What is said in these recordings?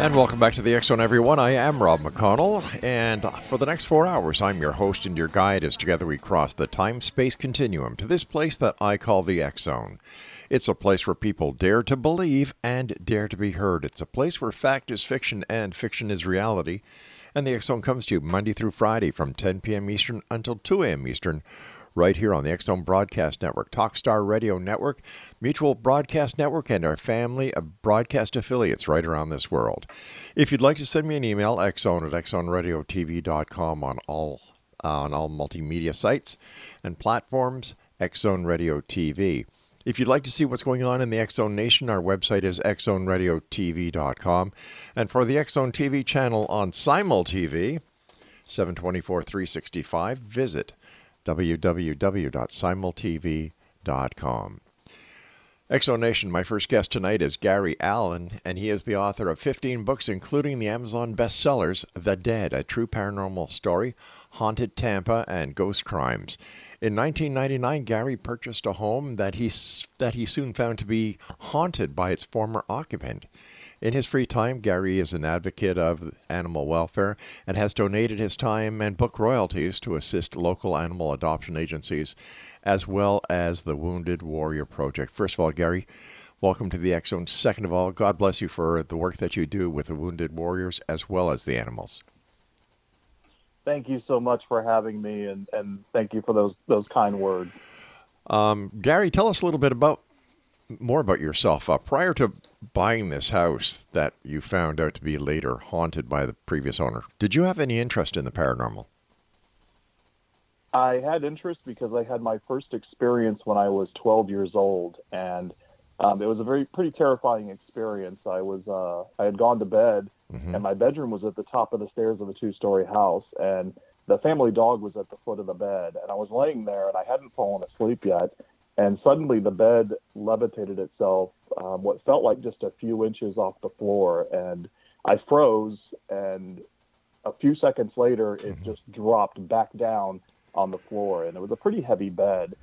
And welcome back to the Zone, everyone. I am Rob McConnell, and for the next four hours, I'm your host and your guide as together we cross the time space continuum to this place that I call the Zone. It's a place where people dare to believe and dare to be heard. It's a place where fact is fiction and fiction is reality. And the Zone comes to you Monday through Friday from 10 p.m. Eastern until 2 a.m. Eastern right here on the Zone Broadcast Network, Talkstar Radio Network, Mutual Broadcast Network, and our family of broadcast affiliates right around this world. If you'd like to send me an email, xzone at xzoneradiotv.com on all uh, on all multimedia sites and platforms, Xzone Radio TV. If you'd like to see what's going on in the Xzone Nation, our website is xzoneradiotv.com. And for the Xzone TV channel on SimulTV, 724 365, visit www.simultv.com. X Zone Nation, my first guest tonight is Gare Allen, and he is the author of 15 books, including the Amazon bestsellers The Dead, a true paranormal story, Haunted Tampa, and Ghost Crimes. In 1999, Gare purchased a home that he, that he soon found to be haunted by its former occupant. In his free time, Gare is an advocate of animal welfare and has donated his time and book royalties to assist local animal adoption agencies as well as the Wounded Warrior Project. First of all, Gare, welcome to the Zone. Second of all, God bless you for the work that you do with the Wounded Warriors as well as the animals. Thank you so much for having me, and, and thank you for those those kind words. Um, Gare, tell us a little bit about more about yourself. Uh, prior to buying this house that you found out to be later haunted by the previous owner, did you have any interest in the paranormal? I had interest because I had my first experience when I was 12 years old, and um, it was a very pretty terrifying experience. I was uh, I had gone to bed, and my bedroom was at the top of the stairs of a two-story house, and the family dog was at the foot of the bed, and I was laying there, and I hadn't fallen asleep yet, and suddenly the bed levitated itself, um, what felt like just a few inches off the floor, and I froze, and a few seconds later, it just dropped back down on the floor, and it was a pretty heavy bed.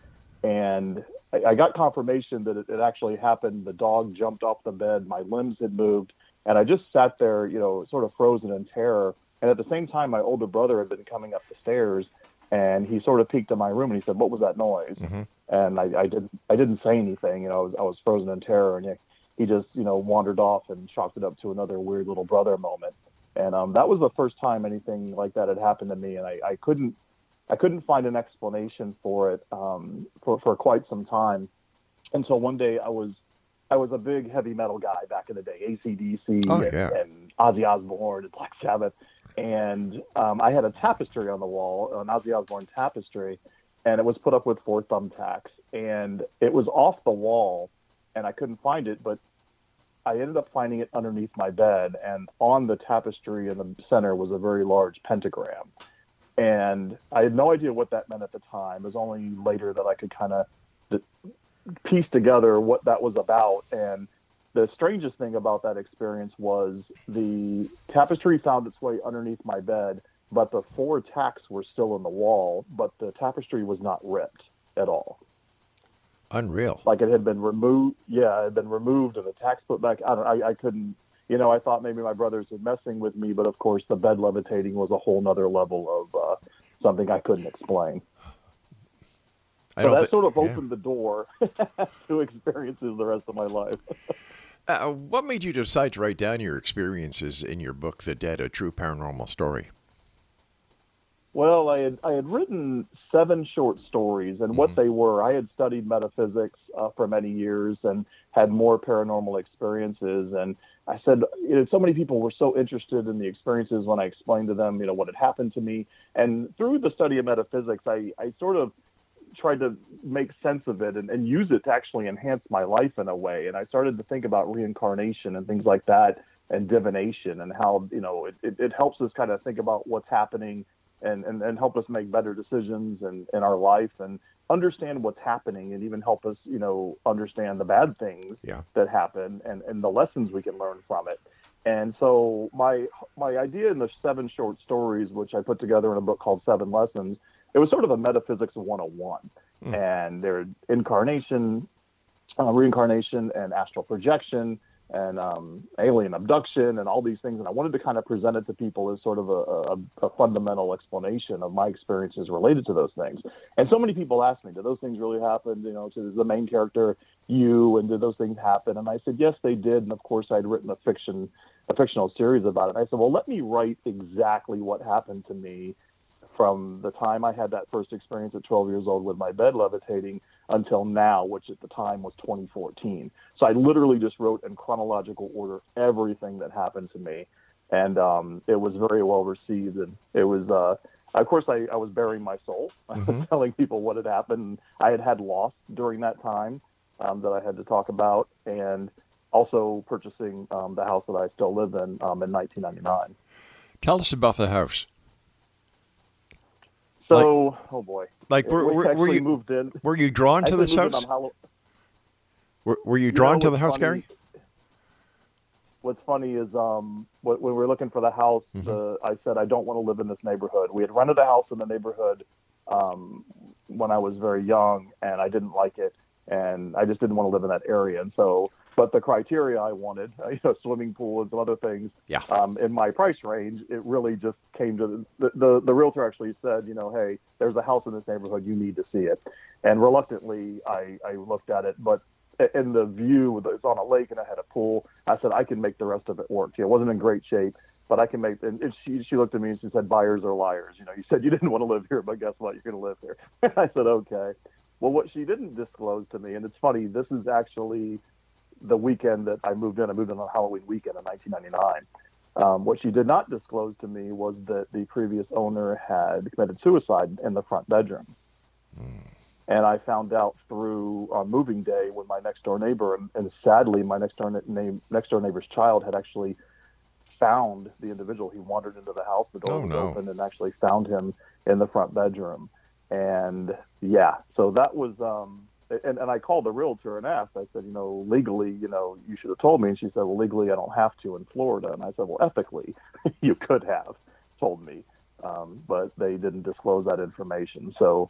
And I, I got confirmation that it, it actually happened. The dog jumped off the bed, my limbs had moved, and I just sat there, you know, sort of frozen in terror. And at the same time, my older brother had been coming up the stairs, and he sort of peeked in my room and he said, "What was that noise?" And I, I didn't, I didn't say anything. You know, I was, I was frozen in terror, and he, he just, you know, wandered off and chalked it up to another weird little brother moment. And um, that was the first time anything like that had happened to me, and I, I couldn't, I couldn't find an explanation for it um, for for quite some time, until one day I was, I was a big heavy metal guy back in the day, AC/DC Oh, and, yeah. and Ozzy Osbourne and Black Sabbath, and um, I had a tapestry on the wall, an Ozzy Osbourne tapestry, and it was put up with four thumbtacks, and it was off the wall, and I couldn't find it, but I ended up finding it underneath my bed, and on the tapestry in the center was a very large pentagram. And I had no idea what that meant at the time. It was only later that I could kind of piece together what that was about. And the strangest thing about that experience was the tapestry found its way underneath my bed, but the four tacks were still in the wall, but the tapestry was not ripped at all. Unreal. Like it had been removed. Yeah, it had been removed and the tacks put back. I don't. I, I couldn't. You know, I thought maybe my brothers were messing with me, but of course the bed levitating was a whole nother level of uh, something I couldn't explain. I So that sort of yeah. opened the door to experiences the rest of my life. Uh, what made you decide to write down your experiences in your book, The Dead: A True Paranormal Story? Well, I had I had written seven short stories, and what they were, I had studied metaphysics uh, for many years and had more paranormal experiences. And I said, you know, so many people were so interested in the experiences when I explained to them, you know, what had happened to me. And through the study of metaphysics, I, I sort of tried to make sense of it and, and use it to actually enhance my life in a way. And I started to think about reincarnation and things like that and divination and how, you know, it, it, it helps us kind of think about what's happening and, and, and help us make better decisions in, in our life and understand what's happening and even help us, you know, understand the bad things Yeah. that happen and, and the lessons we can learn from it. And so my my idea in the seven short stories, which I put together in a book called Seven Lessons, it was sort of a metaphysics 101. And they're incarnation, uh, reincarnation, and astral projection, and um, alien abduction, and all these things. And I wanted to kind of present it to people as sort of a, a, a fundamental explanation of my experiences related to those things. And so many people asked me, "Did those things really happen?" You know, to the main character, you, and did those things happen? And I said, "Yes, they did." And of course, I'd written a fiction, a fictional series about it. And I said, "Well, let me write exactly what happened to me." From the time I had that first experience at 12 years old with my bed levitating until now, which at the time was 2014. So I literally just wrote in chronological order everything that happened to me. And um, it was very well received. And it was, uh, of course, I, I was burying my soul. I was telling people what had happened. I had had loss during that time um, that I had to talk about. And also purchasing um, the house that I still live in um, in 1999. Tell us about the house. So, oh boy. Like, were, we were, you moved in. were you drawn to this house? Were, were you You drawn know to the house, funny? Gare? What's funny is um, when when we were looking for the house, Mm-hmm. the, I said I don't want to live in this neighborhood. We had rented a house in the neighborhood um, when I was very young, and I didn't like it, and I just didn't want to live in that area. And so, but the criteria I wanted, you know, swimming pool and some other things, Yeah. um, in my price range, it really just came to the, the the realtor actually said, you know, hey, there's a house in this neighborhood, you need to see it. And reluctantly, I I looked at it, but in the view, it's on a lake and I had a pool. I said I can make the rest of it work. It wasn't in great shape, but I can make. And and she she looked at me and she said, "Buyers are liars." You know, you said you didn't want to live here, but guess what? You're going to live here. I said, "Okay." Well, what she didn't disclose to me, and it's funny, this is actually the weekend that I moved in. I moved in on Halloween weekend in 1999. Um, what she did not disclose to me was that the previous owner had committed suicide in the front bedroom. And I found out through on moving day when my next door neighbor, and, and sadly, my next door name, next door neighbor's child had actually found the individual. He wandered into the house, the door Oh, was no. open, and actually found him in the front bedroom. And yeah, so that was, um, and, and I called the realtor and asked, I said, you know, legally, you know, you should have told me. And she said, well, legally, I don't have to in Florida. And I said, well, ethically, you could have told me. Um, but they didn't disclose that information. So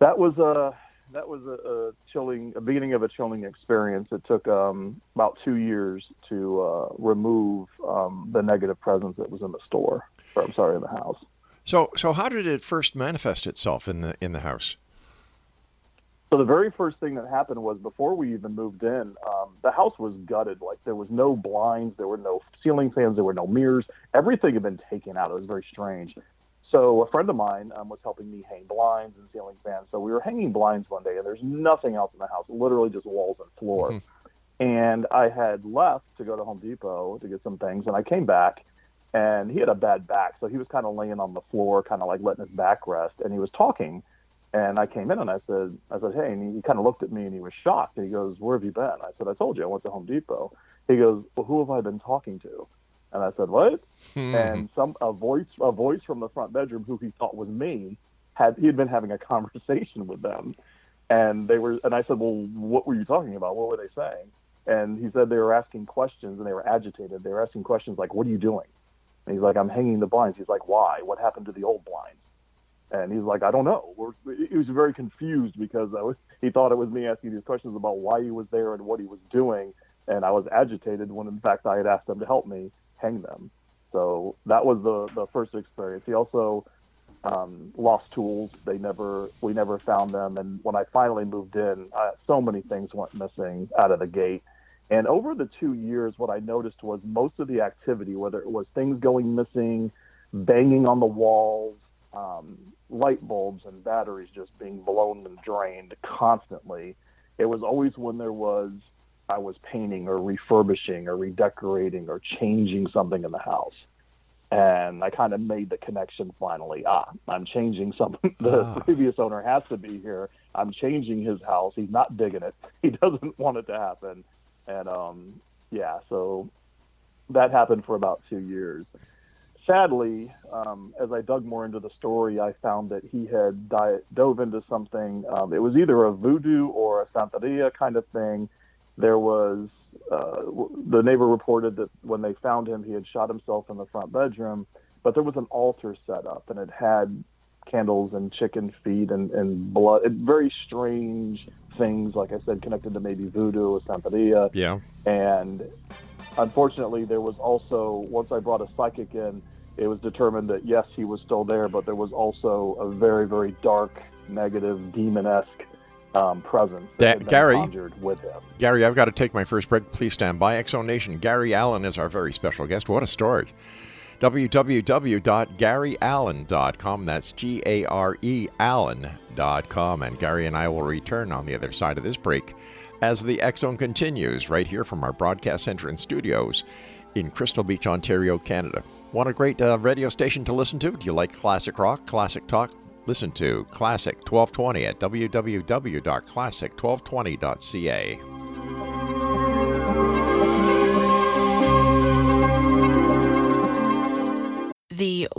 that was a, that was a, a chilling, a beginning of a chilling experience. It took um, about two years to uh, remove um, the negative presence that was in the store. Or, I'm sorry, in the house. So, so how did it first manifest itself in the in the house? So the very first thing that happened was before we even moved in, um, the house was gutted. Like there was no blinds, there were no ceiling fans, there were no mirrors. Everything had been taken out. It was very strange. So a friend of mine um, was helping me hang blinds and ceiling fans. So we were hanging blinds one day, and there's nothing else in the house, literally just walls and floor. And I had left to go to Home Depot to get some things, and I came back, and he had a bad back, so he was kind of laying on the floor, kind of like letting his back rest, and he was talking. And I came in and I said, I said, hey, and he, he kind of looked at me and he was shocked. And he goes, where have you been? I said, I told you I went to Home Depot. He goes, well, who have I been talking to? And I said, what? Hmm. and some a voice a voice from the front bedroom who he thought was me had he had been having a conversation with them, and they were and I said, well, what were you talking about? What were they saying? And he said they were asking questions and they were agitated. They were asking questions like, "What are you doing?" And he's like, "I'm hanging the blinds." He's like, "Why? What happened to the old blinds?" And he's like, "I don't know." He was very confused because I was, he thought it was me asking these questions about why he was there and what he was doing, and I was agitated when in fact I had asked them to help me hang them. So that was the the first experience. He also um, lost tools. They never, we never found them. And when I finally moved in, uh, so many things went missing out of the gate. And over the two years, what I noticed was most of the activity, whether it was things going missing, banging on the walls, um, light bulbs and batteries just being blown and drained constantly, it was always when there was I was painting or refurbishing or redecorating or changing something in the house and I kind of made the connection finally. Ah, I'm changing something. The Ah. previous owner has to be here. I'm changing his house. He's not digging it. He doesn't want it to happen. And um, yeah, so that happened for about two years. Sadly, um, as I dug more into the story, I found that he had dove into something. Um, it was either a voodoo or a Santeria kind of thing. There was uh, the neighbor reported that when they found him, he had shot himself in the front bedroom, but there was an altar set up and it had candles and chicken feet and, and blood, and very strange things, like I said, connected to maybe voodoo or Santeria. Yeah. And unfortunately, there was also, once I brought a psychic in, it was determined that yes, he was still there, but there was also a very, very dark, negative, demon esque um, presence that been Gare? with him. Gare, I've got to take my first break. Please stand by. X Zone Nation. Gare Allen is our very special guest. What a story. www.gareallen.com. That's G A R E Allen.com. And Gare and I will return on the other side of this break as the Zone continues right here from our broadcast center and studios in Crystal Beach, Ontario, Canada. Want a great uh, radio station to listen to? Do you like classic rock, classic talk? Listen to Classic 1220 at www.classic1220.ca.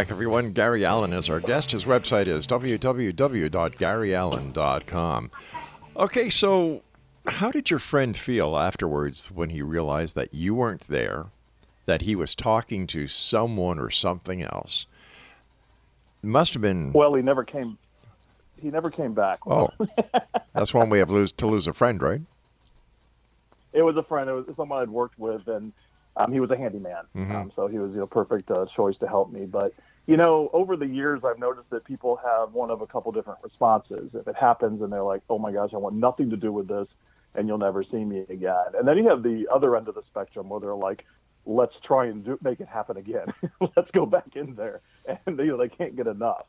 Back, everyone. Gare Allen is our guest. His website is www.gareallen.com. Okay, so how did your friend feel afterwards when he realized that you weren't there, that he was talking to someone or something else? Must have been. Well, he never came. He never came back. Oh, that's one way of lose to lose a friend, right? it was a friend. It was someone I'd worked with, and um, he was a handyman. Um, so he was you know perfect uh, choice to help me. But you know, over the years, I've noticed that people have one of a couple different responses. If it happens, and they're like, "Oh my gosh, I want nothing to do with this," and you'll never see me again. And then you have the other end of the spectrum where they're like, "Let's try and do, make it happen again. Let's go back in there," and you know they can't get enough.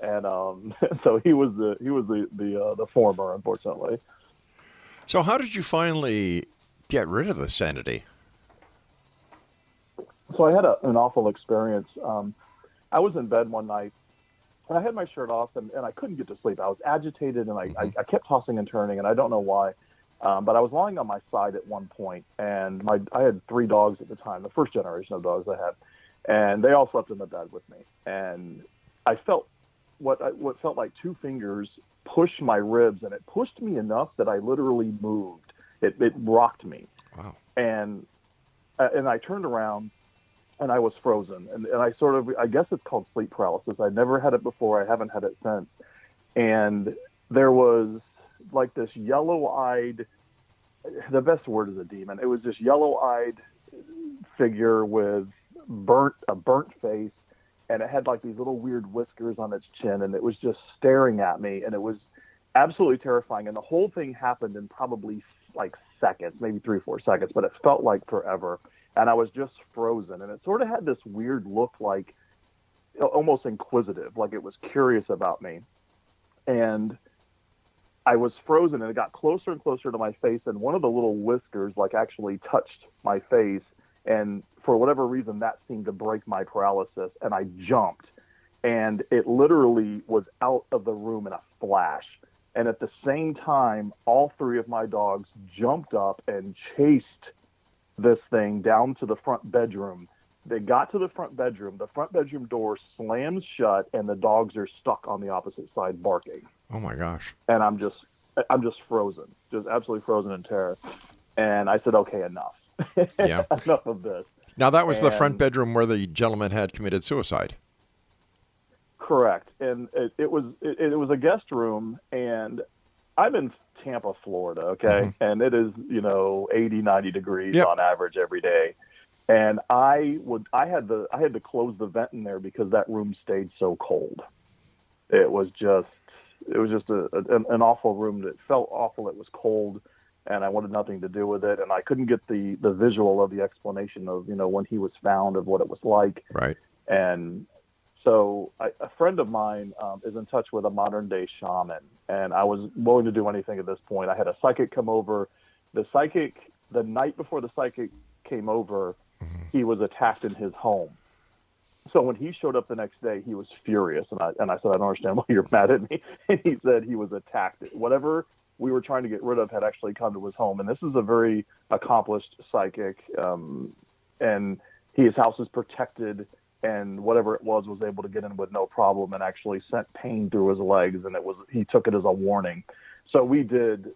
And um, so he was the he was the the uh, the former, unfortunately. So, how did you finally get rid of the sanity? so I had a, an awful experience. Um, I was in bed one night and I had my shirt off and, and I couldn't get to sleep. I was agitated and I, I, I kept tossing and turning and I don't know why. Um, but I was lying on my side at one point and my I had three dogs at the time, the first generation of dogs I had, and they all slept in the bed with me. And I felt what I, what felt like two fingers push my ribs and it pushed me enough that I literally moved. It, it rocked me Wow. and uh, and I turned around and I was frozen. And, and I sort of, I guess it's called sleep paralysis. I never had it before. I haven't had it since. And there was like this yellow-eyed. The best word is a demon. It was this yellow-eyed figure with burnt a burnt face, and it had like these little weird whiskers on its chin, and it was just staring at me, and it was absolutely terrifying. And the whole thing happened in probably like seconds, maybe three or four seconds, but it felt like forever. And I was just frozen, and it sort of had this weird look, like almost inquisitive, like it was curious about me. And I was frozen, and it got closer and closer to my face, and one of the little whiskers like actually touched my face, and for whatever reason, that seemed to break my paralysis, and I jumped, and it literally was out of the room in a flash. And at the same time, all three of my dogs jumped up and chased this thing down to the front bedroom. They got to the front bedroom. The front bedroom door slams shut, and the dogs are stuck on the opposite side barking. Oh my gosh! And I'm just, I'm just frozen, just absolutely frozen in terror. And I said, "Okay, enough. Yeah. enough of this." Now that was the front bedroom where the gentleman had committed suicide. Correct, and it, it was it, it was a guest room, and I'm in Tampa, Florida, okay, mm-hmm. and it is you know 80, 90 degrees Yep. on average every day, and I would I had the I had to close the vent in there because that room stayed so cold. It was just it was just a, a an- an awful room that felt awful. It was cold, and I wanted nothing to do with it, and I couldn't get the the visual of the explanation of you know when he was found of what it was like. Right. And so I, a friend of mine um, is in touch with a modern day shaman, and I was willing to do anything at this point. I had a psychic come over. The psychic, the night before the psychic came over, he was attacked in his home. So when he showed up the next day, he was furious, and I and I said, I don't understand why you're mad at me. And he said he was attacked. Whatever we were trying to get rid of had actually come to his home, and this is a very accomplished psychic, um, and his house is protected and whatever it was was able to get in with no problem and actually sent pain through his legs and it was he took it as a warning. So we did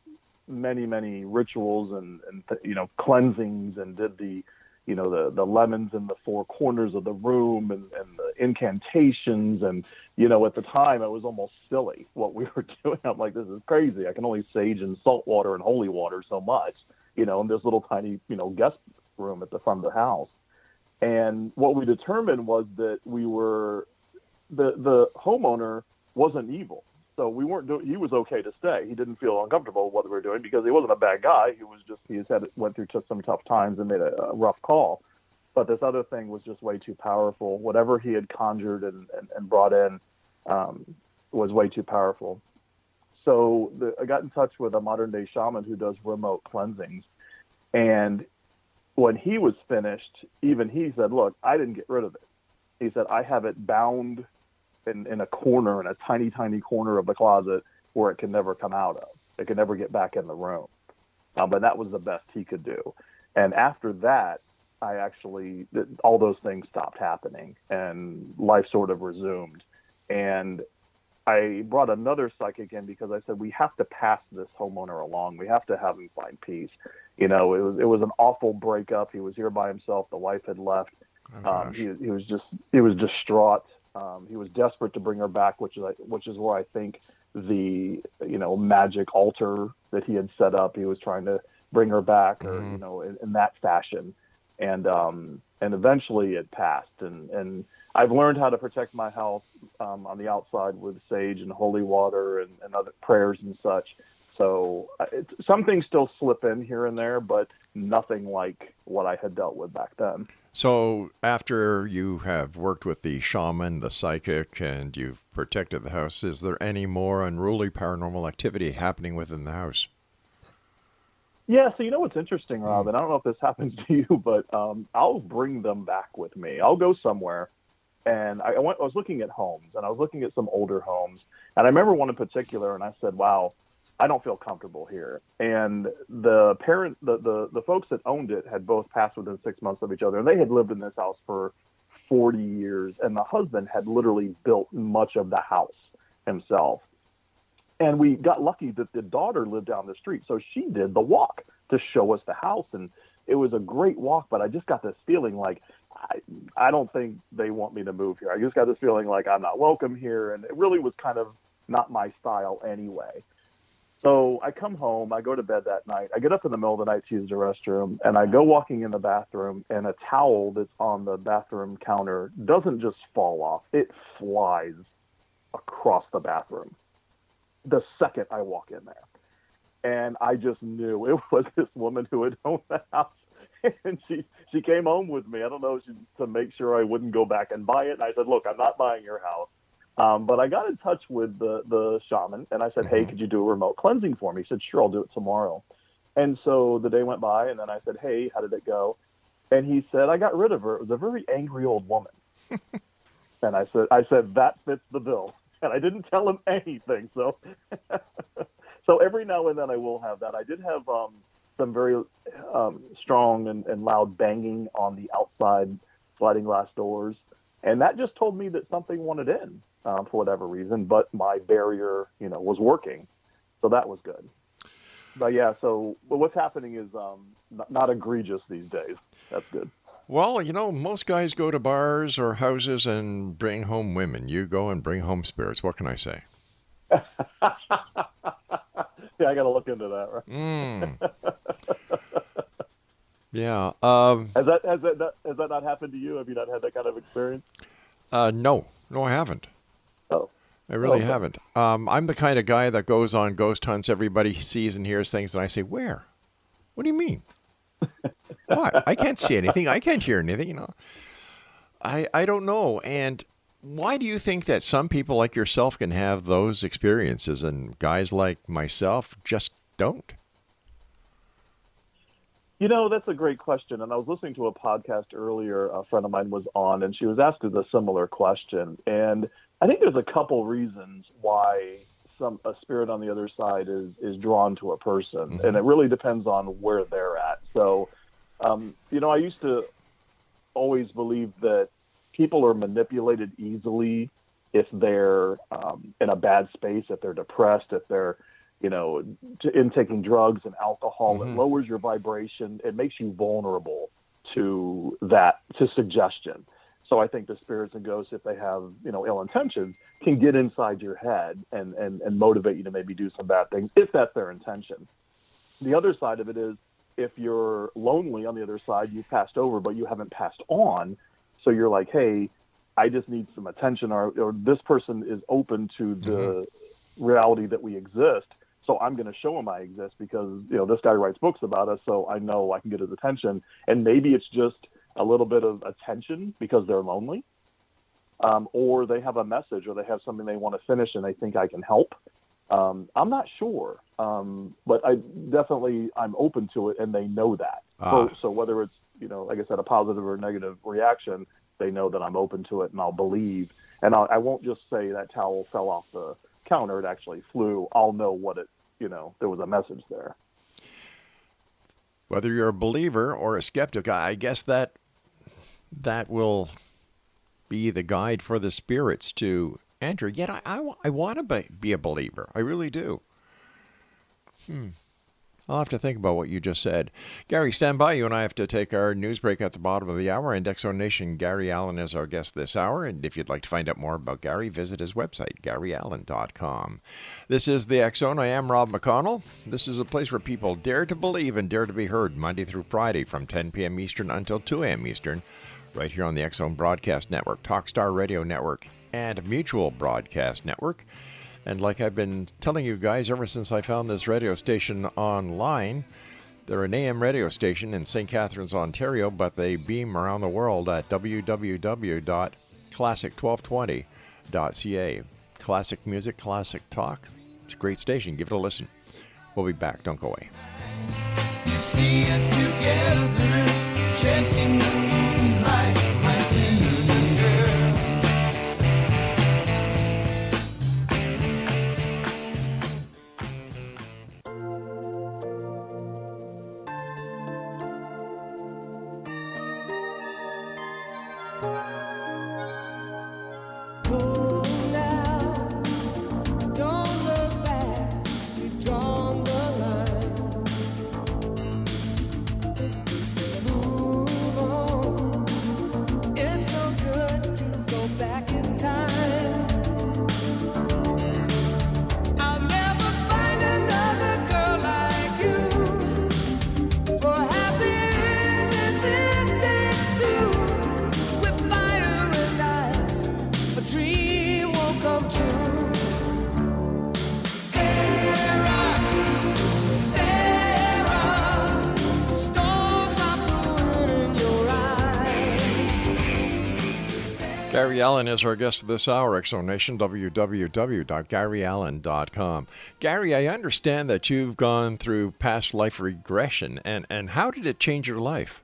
many many rituals and, and you know cleansings and did the you know the the lemons in the four corners of the room and, and the incantations. And you know at the time it was almost silly what we were doing. I'm like this is crazy. I can only sage in salt water and holy water so much you know in this little tiny you know guest room at the front of the house and what we determined was that we were the the homeowner wasn't evil. So we weren't doing. He was okay to stay. He didn't feel uncomfortable with what we were doing because he wasn't a bad guy. He was just he had went through some tough times and made a, a rough call. But this other thing was just way too powerful. Whatever he had conjured and, and, and brought in um, was way too powerful. So the, I got in touch with a modern day shaman who does remote cleansings, and when he was finished, even he said, "Look, I didn't get rid of it." He said, "I have it bound in, in a corner, in a tiny, tiny corner of the closet where it can never come out of. It can never get back in the room." Um, but that was the best he could do. And after that, I actually all those things stopped happening, and life sort of resumed. And I brought another psychic in because I said we have to pass this homeowner along. We have to have him find peace. You know, it was it was an awful breakup. He was here by himself. The wife had left. um, he he was just he was distraught. Um, he was desperate to bring her back, which is which is where I think the you know magic altar that he had set up. He was trying to bring her back, or you know, in, in that fashion. And um, and eventually it passed. And and I've learned how to protect my house um, on the outside with sage and holy water and, and other prayers and such. So uh, some things still slip in here and there, but nothing like what I had dealt with back then. So after you have worked with the shaman, the psychic, and you've protected the house, is there any more unruly paranormal activity happening within the house? Yeah, so you know what's interesting, Rob, and I don't know if this happens to you, but um, I'll bring them back with me. I'll go somewhere, and I, went. I was looking at homes, and I was looking at some older homes, and I remember one in particular, and I said, "Wow, I don't feel comfortable here." And the parent, the the, the folks that owned it, had both passed within six months of each other, and they had lived in this house for forty years, and the husband had literally built much of the house himself and we got lucky that the daughter lived down the street so she did the walk to show us the house and it was a great walk but i just got this feeling like I, I don't think they want me to move here. I just got this feeling like I'm not welcome here, and it really was kind of not my style anyway. So I come home, I go to bed that night. I get up in the middle of the night to use the restroom, and I go walking in the bathroom, and a towel that's on the bathroom counter doesn't just fall off, it flies across the bathroom the second I walk in there. And I just knew it was this woman who had owned the house. And she, she came home with me. I don't know, she, to make sure I wouldn't go back and buy it. And I said, Look, I'm not buying your house. Um, but I got in touch with the, the shaman and I said, Hey, could you do a remote cleansing for me? He said, Sure, I'll do it tomorrow. And so the day went by, and then I said, Hey, how did it go? And he said, I got rid of her. It was a very angry old woman. and I said, I said, That fits the bill. And I didn't tell him anything. So, so every now and then I will have that. I did have um, some very um, strong and, and loud banging on the outside sliding glass doors. And that just told me that something wanted in um, for whatever reason, but my barrier, you know, was working. So that was good. But yeah, so but what's happening is um, not, not egregious these days. That's good. Well, you know, most guys go to bars or houses and bring home women. You go and bring home spirits. What can I say? I got to look into that. Right? Mm. yeah. Um, Has that has that not- has that not happened to you? Have you not had that kind of experience? uh, no, no, I haven't. Oh, I really Okay. haven't. Um, I'm the kind of guy that goes on ghost hunts. Everybody sees and hears things, and I say, "Where? What do you mean? what? I can't see anything. I can't hear anything. You know, I I don't know." And why do you think that some people like yourself can have those experiences, and guys like myself just don't? You know, that's a great question. And I was listening to a podcast earlier. A friend of mine was on, and she was asked a similar question. And I think there's a couple reasons why some a spirit on the other side is is drawn to a person, and it really depends on where they're at. So, um, you know, I used to always believe that people are manipulated easily if they're um, in a bad space, if they're depressed, if they're you know, to, in taking drugs and alcohol, it lowers your vibration. It makes you vulnerable to that, to suggestion. So I think the spirits and ghosts, if they have, you know, ill intentions, can get inside your head and, and, and motivate you to maybe do some bad things if that's their intention. The other side of it is if you're lonely on the other side, you've passed over, but you haven't passed on. So you're like, hey, I just need some attention, or, or this person is open to the reality that we exist. So I'm going to show him I exist because you know this guy writes books about us, so I know I can get his attention. And maybe it's just a little bit of attention because they're lonely, um, or they have a message, or they have something they want to finish, and they think I can help. Um, I'm not sure, um, but I definitely I'm open to it, and they know that. Ah. So, so whether it's you know, like I said, a positive or negative reaction, they know that I'm open to it, and I'll believe. And I'll, I won't just say that towel fell off the counter; it actually flew. I'll know what it, you know, there was a message there. Whether you're a believer or a skeptic, I I guess that that will be the guide for the spirits to enter. Yet I, I, I want to be, be a believer. I really do. Hmm. I'll have to think about what you just said. Gare, stand by. You and I have to take our news break at the bottom of the hour. And X Zone Nation, Gare Allen is our guest this hour. And if you'd like to find out more about Gare, visit his website, gareallen.com. This is the X Zone. I am Rob McConnell. This is a place where people dare to believe and dare to be heard Monday through Friday from 10 p.m. Eastern until 2 a.m. Eastern, right here on the X Zone Broadcast Network, Talkstar Radio Network, and Mutual Broadcast Network. And like I've been telling you guys ever since I found this radio station online, they're an AM radio station in St. Catharines, Ontario, but they beam around the world at www.classic1220.ca. Classic music, classic talk. It's a great station. Give it a listen. We'll be back. Don't go away. You see us together, chasing the moonlight, my cinnamon girl. Allen is our guest this hour, Exonation, www.gareallen.com. Gare, I understand that you've gone through past life regression, and, and how did it change your life?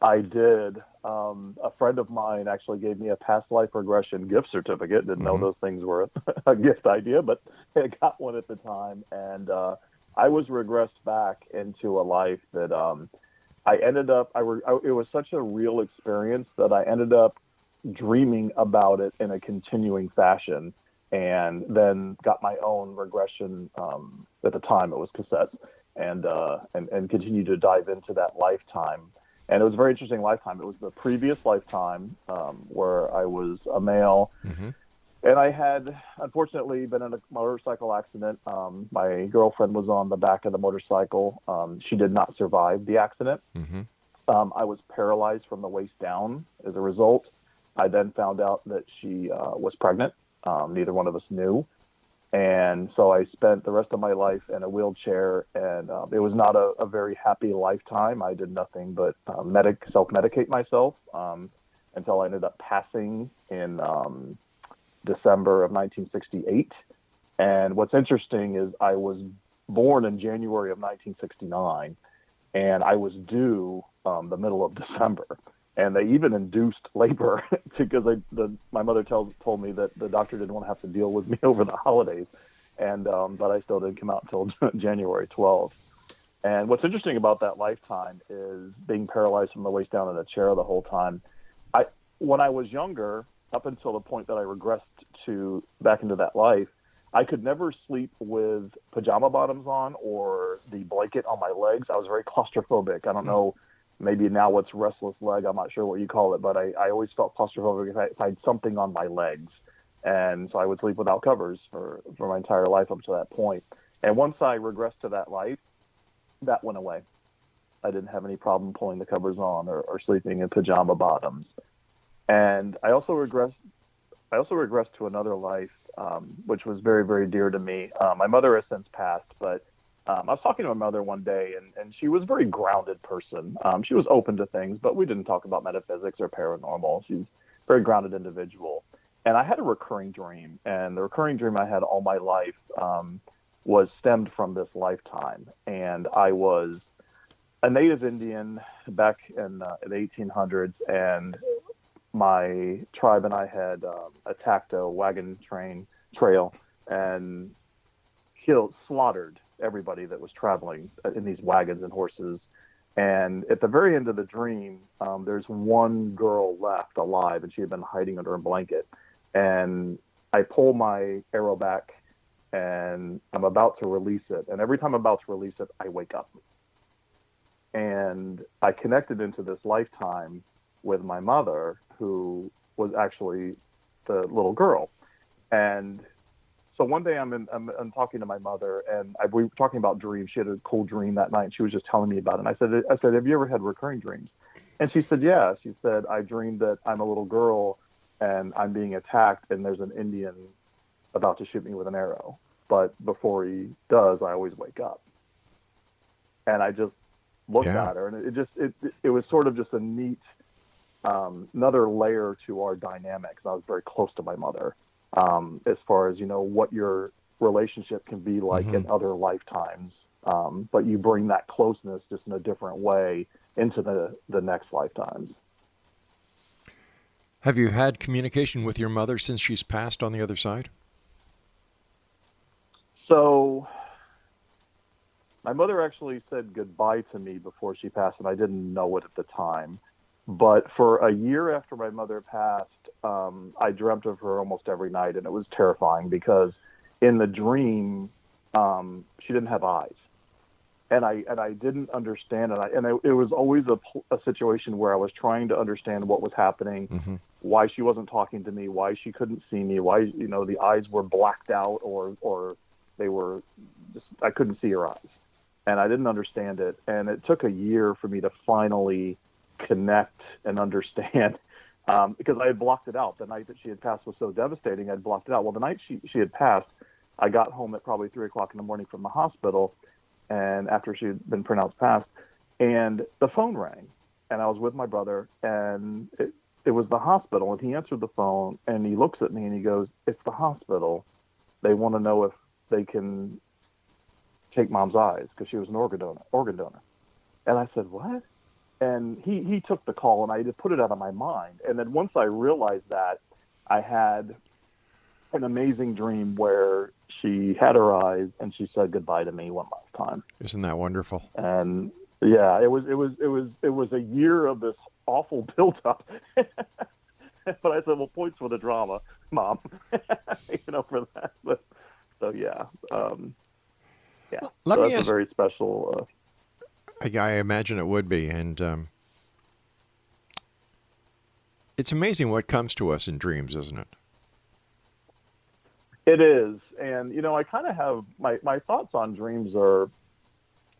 I did. Um, a friend of mine actually gave me a past life regression gift certificate. Didn't know Mhm. those things were a gift idea, but I got one at the time, and uh, I was regressed back into a life that um, I ended up. I, re- I it was such a real experience that I ended up dreaming about it in a continuing fashion, and then got my own regression. Um, at the time, it was cassettes, and uh, and and continued to dive into that lifetime and it was a very interesting lifetime. It was the previous lifetime um, where I was a male, Mhm. and I had unfortunately been in a motorcycle accident. Um, my girlfriend was on the back of the motorcycle. Um, she did not survive the accident. Mm-hmm. Um, I was paralyzed from the waist down as a result. I then found out that she uh, was pregnant. Um, neither one of us knew. And so I spent the rest of my life in a wheelchair, and um, it was not a, a very happy lifetime. I did nothing but uh, medic self medicate myself um, until I ended up passing in um, December of 1968. And what's interesting is I was born in January of 1969, and I was due um, the middle of December. And they even induced labor because they, the, my mother tells, told me that the doctor didn't want to have to deal with me over the holidays, and um, but I still didn't come out until January 12th. And what's interesting about that lifetime is being paralyzed from the waist down in a chair the whole time. I when I was younger, up until the point that I regressed to back into that life, I could never sleep with pajama bottoms on or the blanket on my legs. I was very claustrophobic. I don't know, maybe now what's restless leg. I'm not sure what you call it, but I, I always felt claustrophobic if I, if I had something on my legs. And so I would sleep without covers for, for my entire life up to that point. And once I regressed to that life, that went away. I didn't have any problem pulling the covers on or, or sleeping in pajama bottoms. And I also regressed. I also regressed to another life, um, which was very, very dear to me. Uh, my mother has since passed, but um, I was talking to my mother one day, and, and she was a very grounded person. Um, she was open to things, but we didn't talk about metaphysics or paranormal. She's a very grounded individual. And I had a recurring dream, and the recurring dream I had all my life um, was stemmed from this lifetime. And I was a native Indian back in uh, the 1800s, and my tribe and I had um, attacked a wagon train trail and killed, slaughtered everybody that was traveling in these wagons and horses. And at the very end of the dream, um, there's one girl left alive, and she had been hiding under a blanket. And I pull my arrow back, and I'm about to release it. And every time I'm about to release it, I wake up. And I connected into this lifetime with my mother, who was actually the little girl. And so one day I'm, in, I'm, I'm talking to my mother, and I, we were talking about dreams. She had a cool dream that night. And she was just telling me about it. And I said, I said, have you ever had recurring dreams? And she said, yeah. She said, I dreamed that I'm a little girl and I'm being attacked, and there's an Indian about to shoot me with an arrow. But before he does, I always wake up. And I just looked Yeah. at her, and it just it it was sort of just a neat um, another layer to our dynamics. I was very close to my mother um, as far as you know what your relationship can be like in other lifetimes, um, but you bring that closeness just in a different way into the the next lifetimes. Have you had communication with your mother since she's passed on the other side? So my mother actually said goodbye to me before she passed, and I didn't know it at the time. But for a year after my mother passed, um, I dreamt of her almost every night, and it was terrifying because in the dream, um, she didn't have eyes, and I and I didn't understand, and I and I, it was always a, a situation where I was trying to understand what was happening, Mhm. why she wasn't talking to me, why she couldn't see me, why you know the eyes were blacked out or or they were just I couldn't see her eyes, and I didn't understand it, and it took a year for me to finally connect and understand um, because I had blocked it out. The night that she had passed was so devastating, I'd blocked it out. Well, the night she she had passed, I got home at probably three o'clock in the morning from the hospital, and after she had been pronounced passed, and the phone rang, and I was with my brother, and it, it was the hospital, and he answered the phone, and he looks at me and he goes, "It's the hospital. They want to know if they can take mom's eyes because she was an organ donor." Organ donor, and I said, "What?" And he he took the call, and I just put it out of my mind. And then once I realized that, I had an amazing dream where she had her eyes and she said goodbye to me one last time. Isn't that wonderful? And yeah, it was it was it was it was a year of this awful build up. but I said, well, points for the drama, mom. you know, for that. But, so yeah, um, yeah. Let so me that's ask- a very special. Uh, I, I imagine it would be, and um, it's amazing what comes to us in dreams, isn't it? It is, and you know, I kind of have my my thoughts on dreams are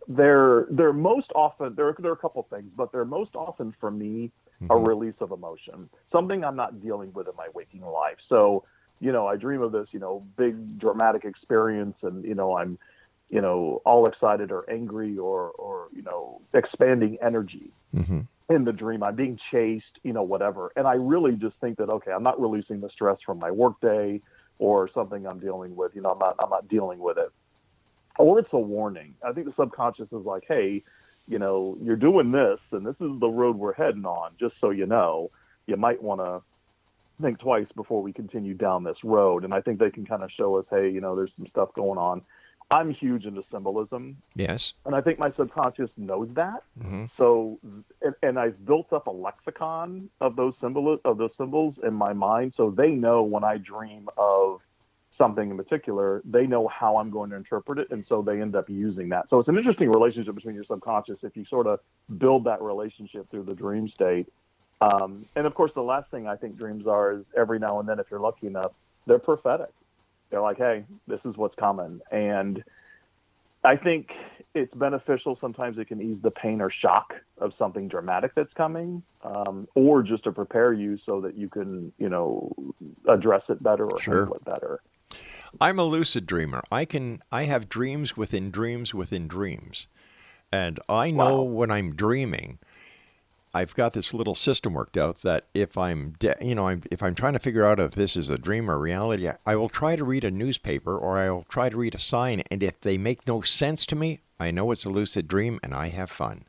they're they're most often there are, there are a couple things, but they're most often for me a release of emotion, something I'm not dealing with in my waking life. So, you know, I dream of this, you know, big dramatic experience, and you know, I'm, you know, all excited or angry or or you know, expanding energy Mm-hmm. in the dream. I'm being chased, you know, whatever. And I really just think that okay, I'm not releasing the stress from my workday or something I'm dealing with. You know, I'm not I'm not dealing with it. Or it's a warning. I think the subconscious is like, hey, you know, you're doing this, and this is the road we're heading on. Just so you know, you might want to think twice before we continue down this road. And I think they can kind of show us, hey, you know, there's some stuff going on. I'm huge into symbolism, Yes. and I think my subconscious knows that. Mm-hmm. So, and, and I've built up a lexicon of those symbol of those symbols in my mind, so they know when I dream of something in particular, they know how I'm going to interpret it, and so they end up using that. So it's an interesting relationship between your subconscious if you sort of build that relationship through the dream state. Um, and of course, the last thing I think dreams are is every now and then, if you're lucky enough, they're prophetic. They're like, hey, this is what's coming. And I think it's beneficial. Sometimes it can ease the pain or shock of something dramatic that's coming, um, or just to prepare you so that you can, you know, address it better or Sure. handle it better. I'm a lucid dreamer. I can I have dreams within dreams within dreams. And I know Wow. when I'm dreaming, I've got this little system worked out that if I'm de- you know, I'm, if I'm trying to figure out if this is a dream or reality, I, I will try to read a newspaper or I will try to read a sign and if they make no sense to me, I know it's a lucid dream and I have fun.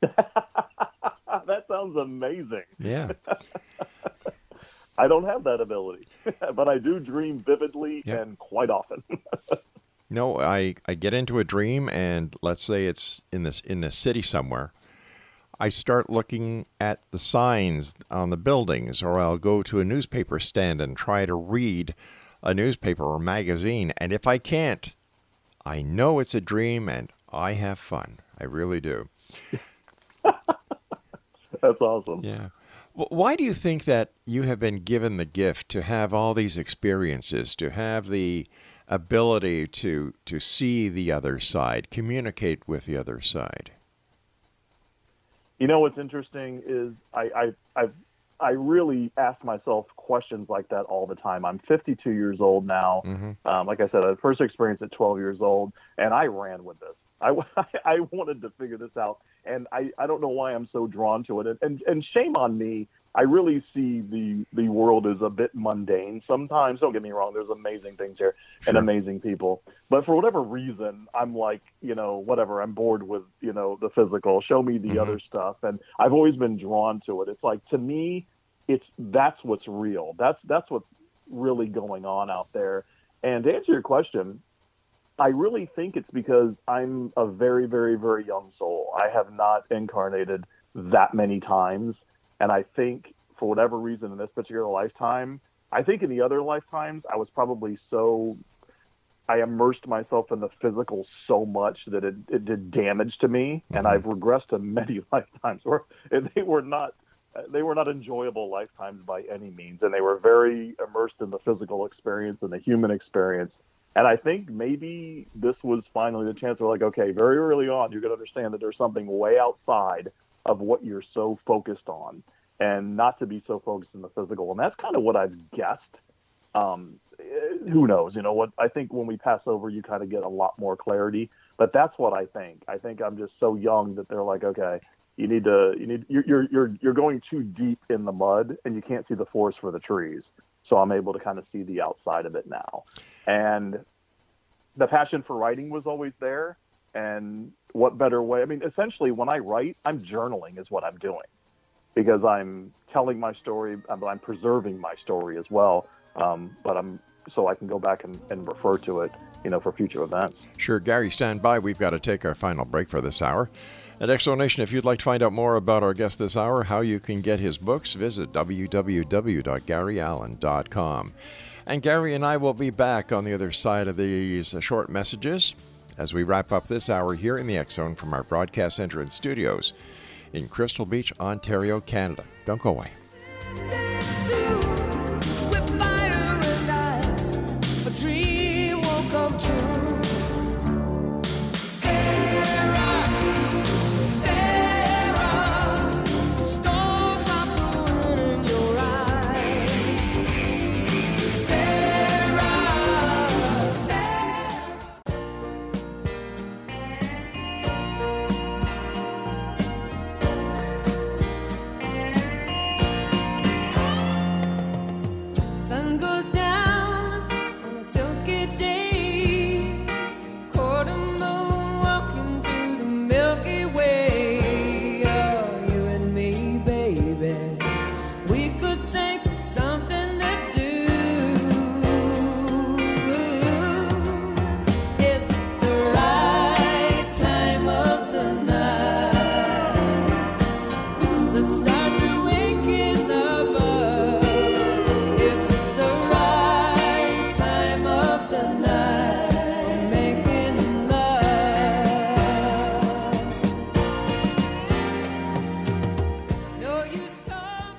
that sounds amazing. Yeah. I don't have that ability, but I do dream vividly Yeah. and quite often. No, I, I get into a dream and let's say it's in this in the city somewhere. I start looking at the signs on the buildings or I'll go to a newspaper stand and try to read a newspaper or magazine and if I can't, I know it's a dream and I have fun. I really do. That's awesome. Yeah. Why do you think that you have been given the gift to have all these experiences, to have the ability to to see the other side, communicate with the other side? You know what's interesting is I I I, I really ask myself questions like that all the time. I'm 52 years old now. Um, like I said, I first experienced at 12 years old, and I ran with this. I, I wanted to figure this out, and I, I don't know why I'm so drawn to it. And, and and shame on me. I really see the the world as a bit mundane sometimes. Don't get me wrong. There's amazing things here and amazing people, but for whatever reason, I'm like you know whatever. I'm bored with you know the physical. Show me the mm-hmm. other stuff, and I've always been drawn to it. It's like to me, it's that's what's real. That's that's what's really going on out there. And to answer your question, I really think it's because I'm a very, very, very young soul. I have not incarnated that many times. And I think for whatever reason in this particular lifetime, I think in the other lifetimes, I was probably so, I immersed myself in the physical so much that it, it did damage to me. And mm-hmm. I've regressed to many lifetimes where they were not. They were not enjoyable lifetimes by any means, and they were very immersed in the physical experience and the human experience. And I think maybe this was finally the chance where, like, okay, very early on, you're going to understand that there's something way outside of what you're so focused on, and not to be so focused in the physical. And that's kind of what I've guessed. Um, eh, who knows? You know what? I think when we pass over, you kind of get a lot more clarity. But that's what I think. I think I'm just so young that they're like, okay, you need to you need you're you're you're you're going too deep in the mud and you can't see the forest for the trees. So I'm able to kind of see the outside of it now. And the passion for writing was always there. And what better way? I mean, essentially, when I write, I'm journaling, is what I'm doing, because I'm telling my story, I'm, I'm preserving my story as well. Um, but I'm so I can go back and, and refer to it, you know, for future events. Sure, Gare, stand by. We've got to take our final break for this hour. At X Zone Nation, if you'd like to find out more about our guest this hour, how you can get his books, visit www.gareallen.com. And Gare and I will be back on the other side of these short messages as we wrap up this hour here in the X Zone from our broadcast center and studios in Crystal Beach, Ontario, Canada. Don't go away.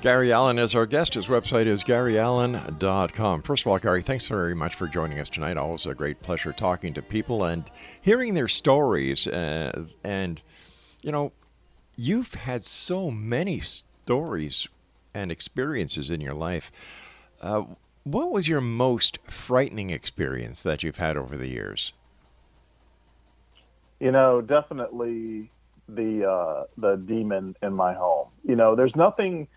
Gare Allen is our guest. His website is gareallen.com. First of all, Gare, thanks very much for joining us tonight. Always a great pleasure talking to people and hearing their stories. Uh, and, you know, you've had so many stories and experiences in your life. Uh, what was your most frightening experience that you've had over the years? You know, definitely the uh, the demon in my home. You know, there's nothing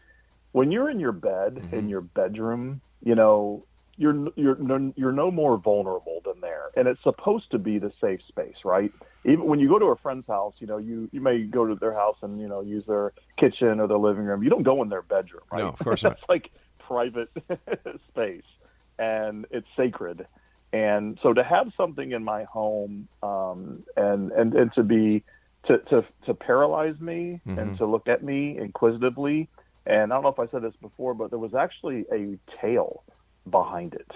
when you're in your bed in your bedroom. You know, you're you're no, you're no more vulnerable than there, and it's supposed to be the safe space, right? Even when you go to a friend's house, you know, you you may go to their house and you know use their kitchen or their living room. You don't go in their bedroom, right? No, of course not. That's like private space, and it's sacred. And so to have something in my home, um, and and and to be to to to paralyze me and to look at me inquisitively. And I don't know if I said this before, but there was actually a tail behind it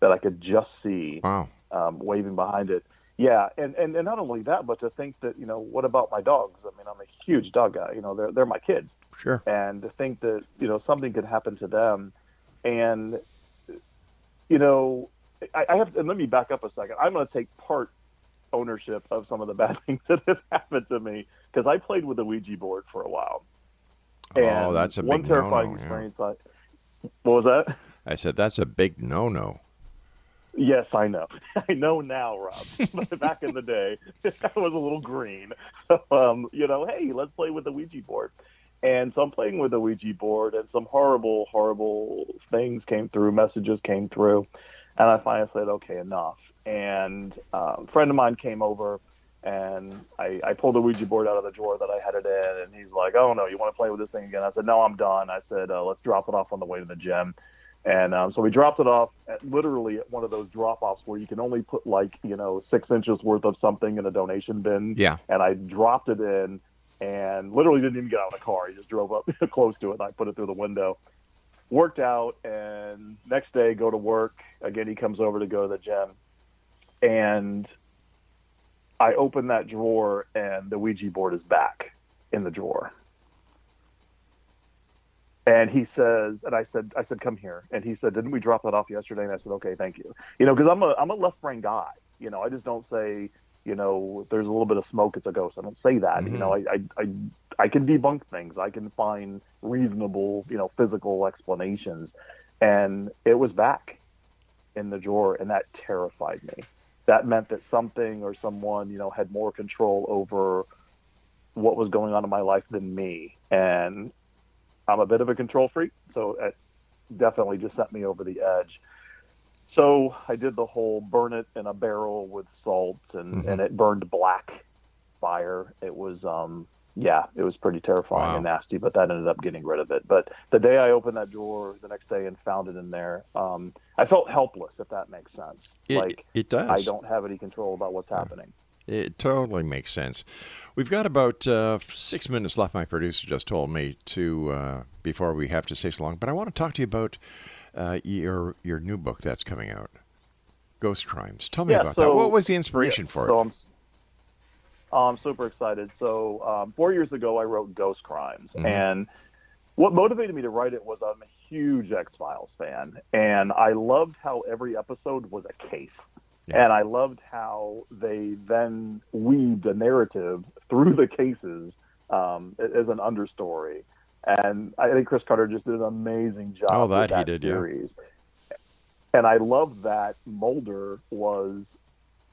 that I could just see Wow. um, waving behind it. Yeah, and, and and not only that, but to think that you know, what about my dogs? I mean, I'm a huge dog guy. You know, they're they're my kids, Sure. and to think that you know something could happen to them, and you know, I, I have. And let me back up a second. I'm going to take part ownership of some of the bad things that have happened to me because I played with a Ouija board for a while. Oh, that's a one big terrifying no-no, yeah. experience. I, what was that? I said, that's a big no no. Yes, I know. I know now, Rob. but back in the day, I was a little green. So, um, you know, hey, let's play with the Ouija board. And so I'm playing with the Ouija board, and some horrible, horrible things came through, messages came through. And I finally said, okay, enough. And um, a friend of mine came over, and I, I pulled the Ouija board out of the drawer that I had it in, and he's like, oh, no, you want to play with this thing again? I said, no, I'm done. I said, uh, let's drop it off on the way to the gym. And um, so we dropped it off at literally at one of those drop offs where you can only put like, you know, six inches worth of something in a donation bin. Yeah. And I dropped it in and literally didn't even get out of the car. He just drove up close to it and I put it through the window. Worked out and next day go to work. Again, he comes over to go to the gym. And I open that drawer and the Ouija board is back in the drawer. And he says, and I said, I said, come here. And he said, didn't we drop that off yesterday? And I said, okay, thank you. You know, because I'm a I'm a left brain guy. You know, I just don't say, you know, if there's a little bit of smoke, it's a ghost. I don't say that. You know, mm-hmm. I, I I I can debunk things. I can find reasonable, you know, physical explanations. And it was back in the drawer, and that terrified me. That meant that something or someone, you know, had more control over what was going on in my life than me. And I'm a bit of a control freak, so it definitely just sent me over the edge. So I did the whole burn it in a barrel with salt, and, and it burned black fire. It was, um, yeah, it was pretty terrifying Wow. and nasty, but that ended up getting rid of it. But the day I opened that drawer the next day and found it in there, um, I felt helpless, if that makes sense. It- like it does. I don't have any control about what's happening. It totally makes sense. We've got about uh, six minutes left. My producer just told me to uh, before we have to say so long. But I want to talk to you about uh, your your new book that's coming out, Ghost Crimes. Tell me Yeah, about that. What was the inspiration Yeah, for so it? I'm, I'm super excited. So um, four years ago, I wrote Ghost Crimes, Mm-hmm. and what motivated me to write it was I'm a huge X Files fan, and I loved how every episode was a case. Yeah. And I loved how they then weaved a narrative through the cases um, as an understory. And I think Chris Carter just did an amazing job. Oh, with that he did, yeah. series. And I love that Mulder was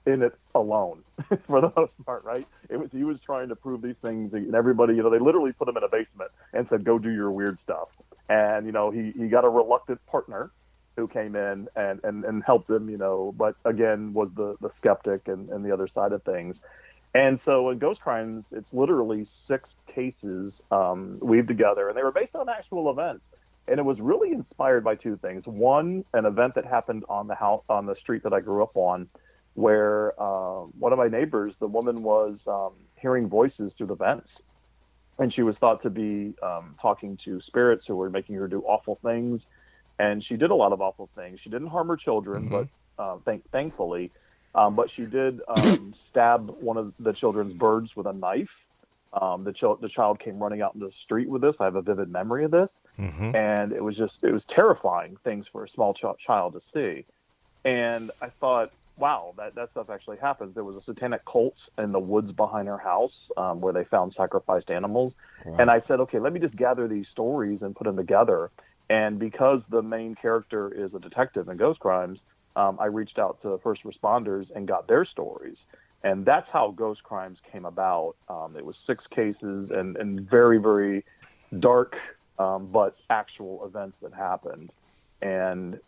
in it alone for the most part, right? It was he was trying to prove these things, and everybody, you know, they literally put him in a basement and said, "Go do your weird stuff." And you know, he he got a reluctant partner who came in and and and helped him, you know, but again was the the skeptic and and the other side of things. And so in Ghost Crimes, it's literally six cases um, weaved together, and they were based on actual events. And it was really inspired by two things. One, an event that happened on the house on the street that I grew up on, where uh, one of my neighbors, the woman was um, hearing voices through the vents, and she was thought to be um, talking to spirits who were making her do awful things. And she did a lot of awful things. She didn't harm her children, but uh, thank- thankfully, um, but she did um, stab one of the children's birds with a knife. Um, the, chil- the child came running out into the street with this. I have a vivid memory of this, and it was just it was terrifying things for a small ch- child to see. And I thought, wow, that that stuff actually happens. There was a satanic cult in the woods behind her house um, where they found sacrificed animals. And I said, okay, let me just gather these stories and put them together. And because the main character is a detective in Ghost Crimes, um, I reached out to first responders and got their stories. And that's how Ghost Crimes came about. Um, it was six cases and, and very, very dark, um, but actual events that happened. And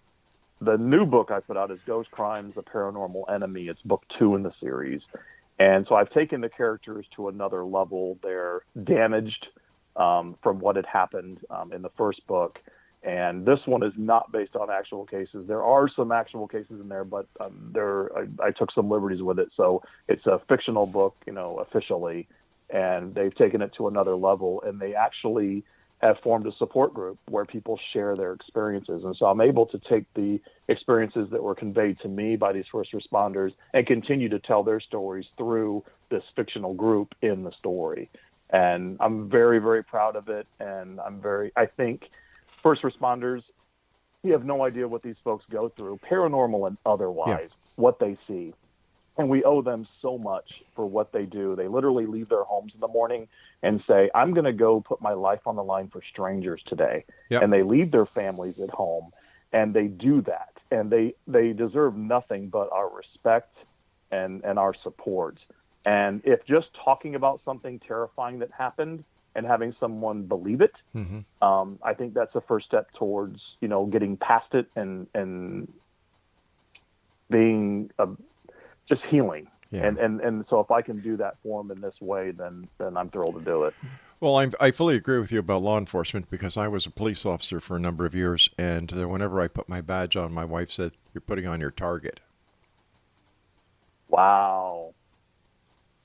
the new book I put out is Ghost Crimes: The Paranormal Enemy. It's book two in the series, and so I've taken the characters to another level. They're damaged um, from what had happened um, in the first book, and this one is not based on actual cases. There are some actual cases in there, but um, there I, I took some liberties with it. So it's a fictional book, you know, officially, and they've taken it to another level, and they actually have formed a support group where people share their experiences. And so I'm able to take the experiences that were conveyed to me by these first responders and continue to tell their stories through this fictional group in the story. And I'm very, very proud of it. And I'm very, I think first responders, you have no idea what these folks go through, paranormal and otherwise, what they see. And we owe them so much for what they do. They literally leave their homes in the morning and say, I'm going to go put my life on the line for strangers today. Yep. And they leave their families at home and they do that. And they, they deserve nothing but our respect and, and our support. And if just talking about something terrifying that happened and having someone believe it, um, I think that's the first step towards, you know, getting past it and, and being a, just healing. Yeah. And, and and so if I can do that for them in this way, then then I'm thrilled to do it. Well, I'm, I fully agree with you about law enforcement because I was a police officer for a number of years, and uh, whenever I put my badge on, my wife said, "You're putting on your target." Wow,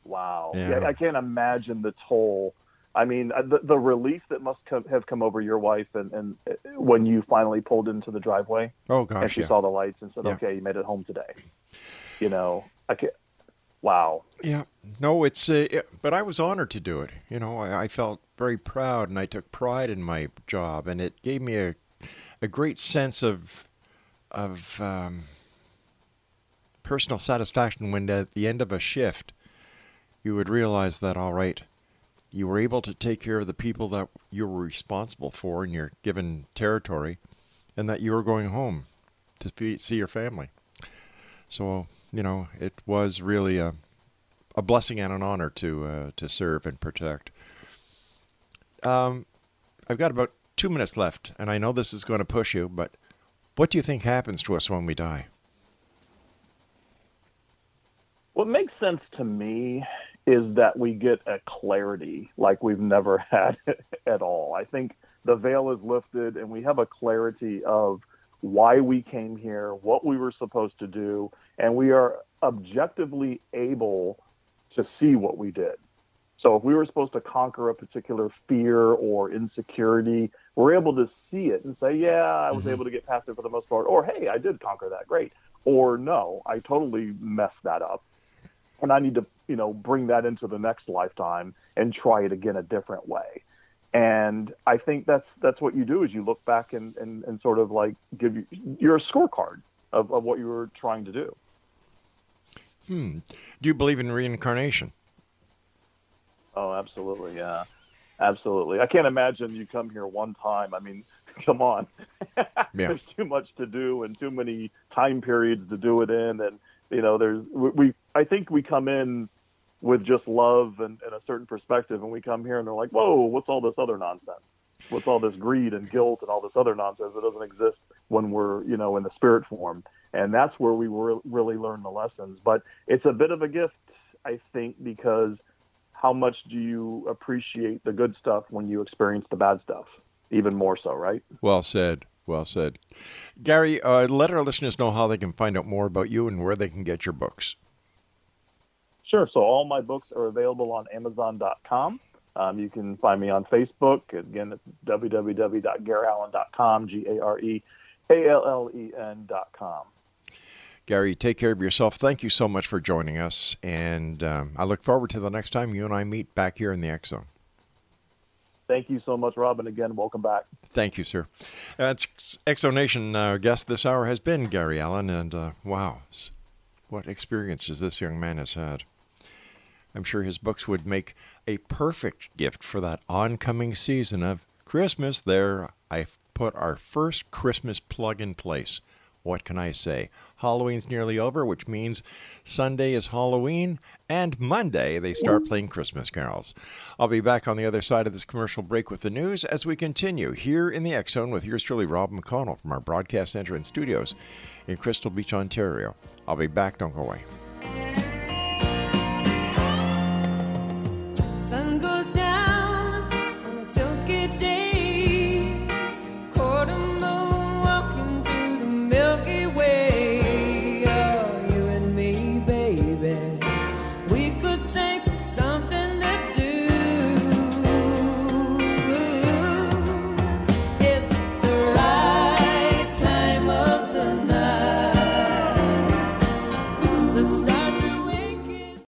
wow. Yeah. Yeah. I can't imagine the toll. I mean, uh, the, the relief that must come, have come over your wife, and, and uh, when you finally pulled into the driveway Oh gosh, and she yeah, saw the lights and said. "Okay, you made it home today." You know, Can't. Wow. yeah. No, it's. Uh, it- but I was honored to do it. You know, I, I felt very proud, and I took pride in my job, and it gave me a, a great sense of, of um, personal satisfaction when at the end of a shift, you would realize that all right, you were able to take care of the people that you were responsible for in your given territory, and that you were going home to see your family. So you know, it was really a a blessing and an honor to uh, to serve and protect. Um, I've got about two minutes left, and I know this is going to push you, but what do you think happens to us when we die? What makes sense to me is that we get a clarity like we've never had at all. I think the veil is lifted and we have a clarity of why we came here, what we were supposed to do, and we are objectively able to see what we did. So if we were supposed to conquer a particular fear or insecurity, we're able to see it and say, yeah, I was mm-hmm. able to get past it for the most part. Or, hey, I did conquer that. Great. Or, no, I totally messed that up. And I need to, you know, bring that into the next lifetime and try it again a different way. And I think that's that's what you do is you look back and, and, and sort of like give you you're a scorecard of, of what you were trying to do. Hmm. Do you believe in reincarnation? Oh, absolutely, yeah, absolutely. I can't imagine you come here one time. I mean, come on, Yeah. there's too much to do and too many time periods to do it in, and you know, there's we. we I think we come in with just love and, and a certain perspective, and we come here and they're like, whoa, what's all this other nonsense? What's all this greed and guilt and all this other nonsense that doesn't exist when we're you know in the spirit form? And that's where we re- really learn the lessons. But it's a bit of a gift, I think, because how much do you appreciate the good stuff when you experience the bad stuff? Even more so, right? Well said. Well said. Gare, uh, let our listeners know how they can find out more about you and where they can get your books. Sure. So all my books are available on Amazon.com. Um, you can find me on Facebook. Again, it's www.gareallen.com G A L L E N.com. Gare, take care of yourself. Thank you so much for joining us. And um, I look forward to the next time you and I meet back here in the X Zone. Thank you so much, Robin. Again, welcome back. Thank you, sir. Uh, it's X Zone Nation uh, guest this hour has been Gare Allen, and uh, wow, what experiences this young man has had. I'm sure his books would make a perfect gift for that oncoming season of Christmas. There, I've put our first Christmas plug in place. What can I say? Halloween's nearly over, which means Sunday is Halloween, and Monday they start playing Christmas carols. I'll be back on the other side of this commercial break with the news as we continue here in the X Zone with yours truly, Rob McConnell from our broadcast center and studios in Crystal Beach, Ontario. I'll be back. Don't go away.